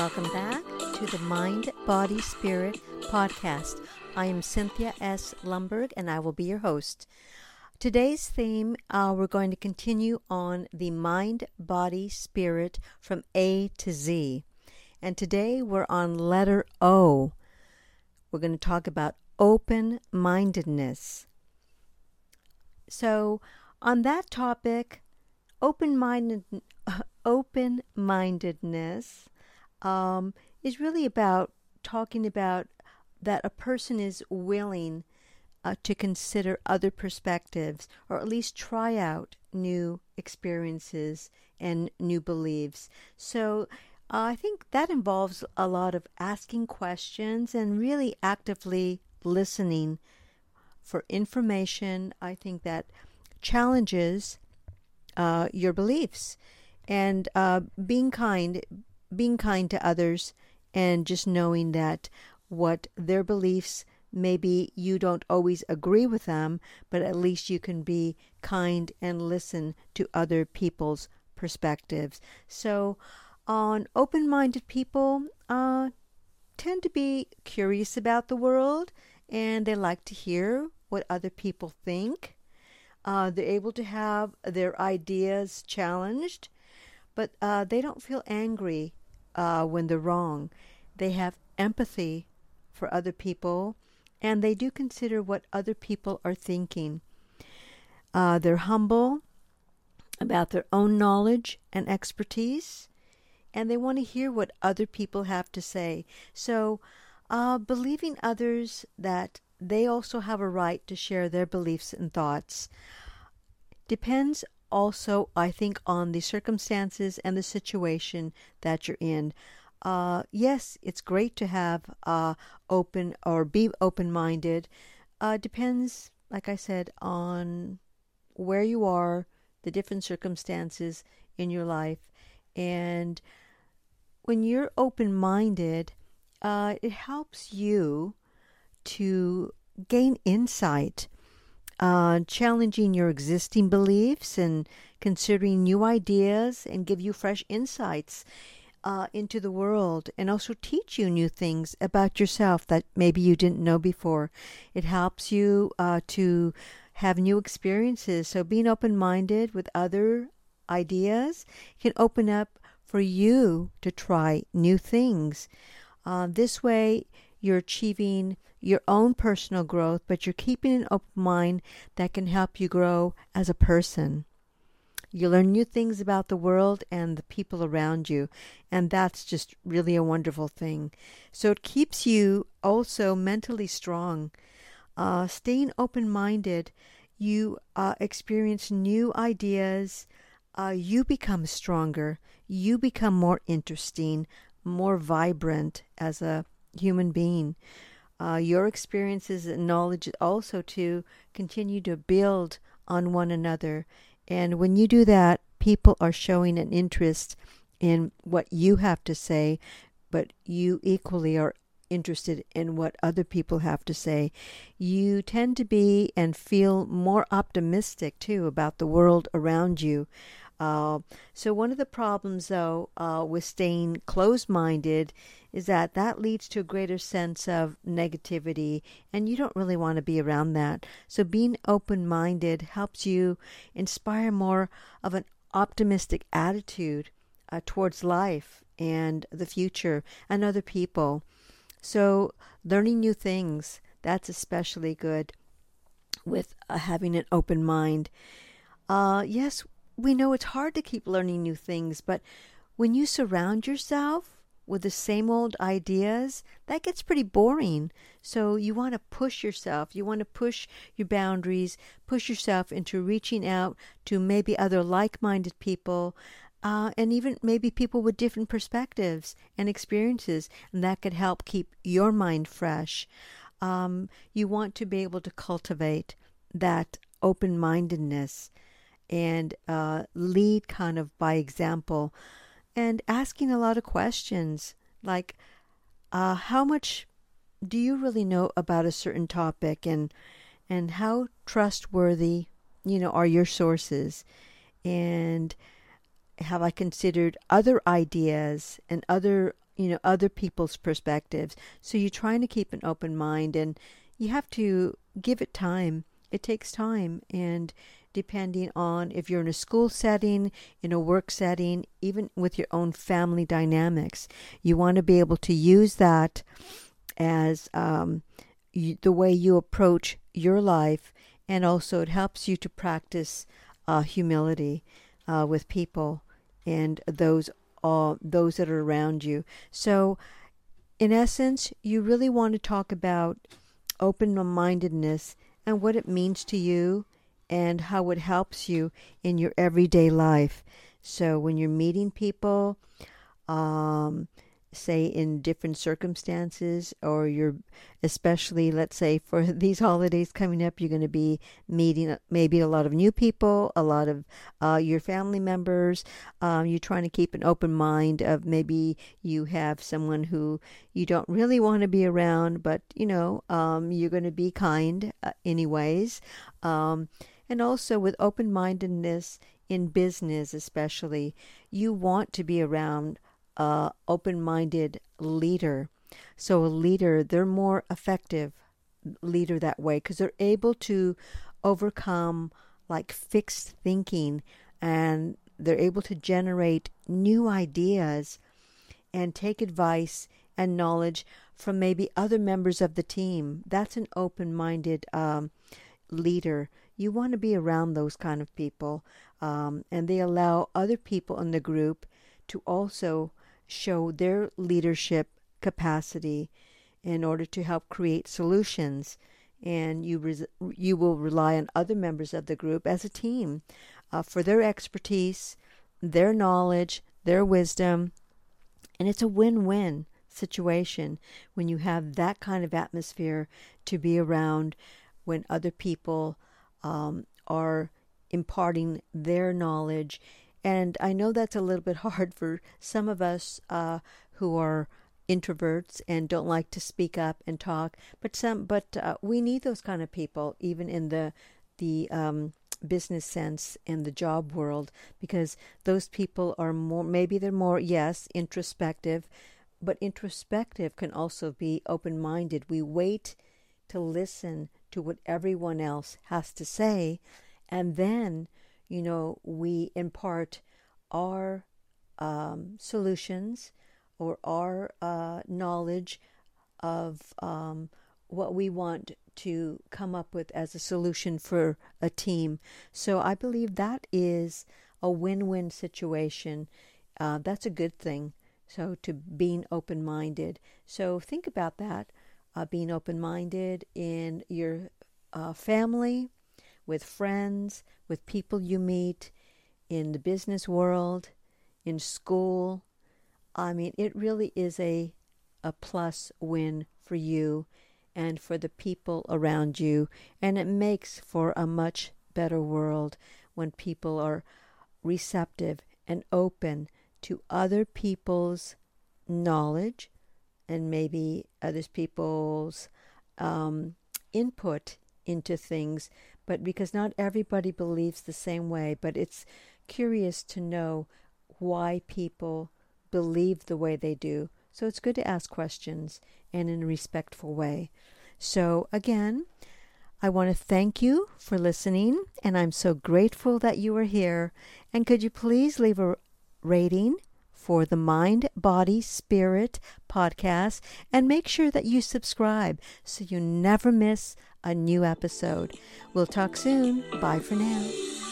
Welcome back to the Mind, Body, Spirit podcast. I am Cynthia S. Lumberg, and I will be your host. Today's theme, uh, we're going to continue on the mind, body, spirit from A to Z. And today we're on letter O. We're going to talk about open mindedness. So, on that topic, open minded open mindedness um, is really about talking about that a person is willing uh, to consider other perspectives or at least try out new experiences and new beliefs. So uh, I think that involves a lot of asking questions and really actively listening for information. I think that challenges uh, your beliefs and uh, being kind, being kind to others, and just knowing that what their beliefs maybe you don't always agree with them, but at least you can be kind and listen to other people's perspectives. So, on open minded people uh, tend to be curious about the world and they like to hear what other people think. Uh, they're able to have their ideas challenged, but uh, they don't feel angry uh, when they're wrong. They have empathy for other people and they do consider what other people are thinking. Uh, they're humble about their own knowledge and expertise, and they want to hear what other people have to say. So, uh, believing others that they also have a right to share their beliefs and thoughts depends also, I think, on the circumstances and the situation that you're in. Uh, yes, it's great to have uh, open or be open minded. Uh, depends, like I said, on where you are, the different circumstances in your life. And when you're open minded, uh, it helps you to gain insight, uh, challenging your existing beliefs and considering new ideas and give you fresh insights uh, into the world and also teach you new things about yourself that maybe you didn't know before. It helps you uh, to have new experiences. So being open minded with other ideas can open up for you to try new things. Uh, this way, you're achieving your own personal growth, but you're keeping an open mind that can help you grow as a person. You learn new things about the world and the people around you, and that's just really a wonderful thing. So it keeps you also mentally strong. Uh, staying open minded, you uh, experience new ideas, uh, you become stronger, you become more interesting, more vibrant as a human being. Uh, your experiences and knowledge also to continue to build on one another and when you do that, people are showing an interest in what you have to say, but you equally are interested in what other people have to say. You tend to be and feel more optimistic too about the world around you. Uh, so, one of the problems, though, uh, with staying closed minded is that that leads to a greater sense of negativity, and you don't really want to be around that. So, being open minded helps you inspire more of an optimistic attitude uh, towards life and the future and other people. So, learning new things, that's especially good with uh, having an open mind. Uh, yes, we know it's hard to keep learning new things, but when you surround yourself with the same old ideas, that gets pretty boring. So you want to push yourself. You want to push your boundaries, push yourself into reaching out to maybe other like minded people. Uh, and even maybe people with different perspectives and experiences, and that could help keep your mind fresh. Um, you want to be able to cultivate that open mindedness and uh, lead kind of by example and asking a lot of questions like uh, how much do you really know about a certain topic and and how trustworthy you know are your sources? And have I considered other ideas and other you know other people's perspectives? So you're trying to keep an open mind and you have to give it time. It takes time and depending on if you're in a school setting in a work setting even with your own family dynamics you want to be able to use that as um, you, the way you approach your life and also it helps you to practice uh, humility uh, with people and those uh, those that are around you. So, in essence, you really want to talk about open mindedness and what it means to you and how it helps you in your everyday life. So, when you're meeting people, um, say in different circumstances or you're especially let's say for these holidays coming up you're going to be meeting maybe a lot of new people a lot of uh, your family members um, you're trying to keep an open mind of maybe you have someone who you don't really want to be around but you know um, you're going to be kind uh, anyways um, and also with open-mindedness in business especially you want to be around uh, open minded leader. So, a leader, they're more effective leader that way because they're able to overcome like fixed thinking and they're able to generate new ideas and take advice and knowledge from maybe other members of the team. That's an open minded um, leader. You want to be around those kind of people, um, and they allow other people in the group to also show their leadership capacity in order to help create solutions. And you, res- you will rely on other members of the group as a team uh, for their expertise, their knowledge, their wisdom. And it's a win win situation when you have that kind of atmosphere to be around when other people um, are imparting their knowledge and I know that's a little bit hard for some of us uh, who are introverts and don't like to speak up and talk. But some, but uh, we need those kind of people, even in the the um, business sense and the job world, because those people are more. Maybe they're more yes introspective, but introspective can also be open minded. We wait to listen to what everyone else has to say, and then you know, we impart our um, solutions or our uh, knowledge of um, what we want to come up with as a solution for a team. So I believe that is a win win situation. Uh, that's a good thing. So to being open minded. So think about that. Uh, being open minded in your uh, family, with friends, with people you meet in the business world, in school. I mean, it really is a a plus win for you and for the people around you, and it makes for a much better world when people are receptive and open to other people's knowledge and maybe other people's um, input into things but because not everybody believes the same way. But it's curious to know why people believe the way they do. So it's good to ask questions and in a respectful way. So, again, I want to thank you for listening, and I'm so grateful that you are here. And could you please leave a rating for the Mind, Body, Spirit podcast and make sure that you subscribe so you never miss a new episode. We'll talk soon. Bye for now.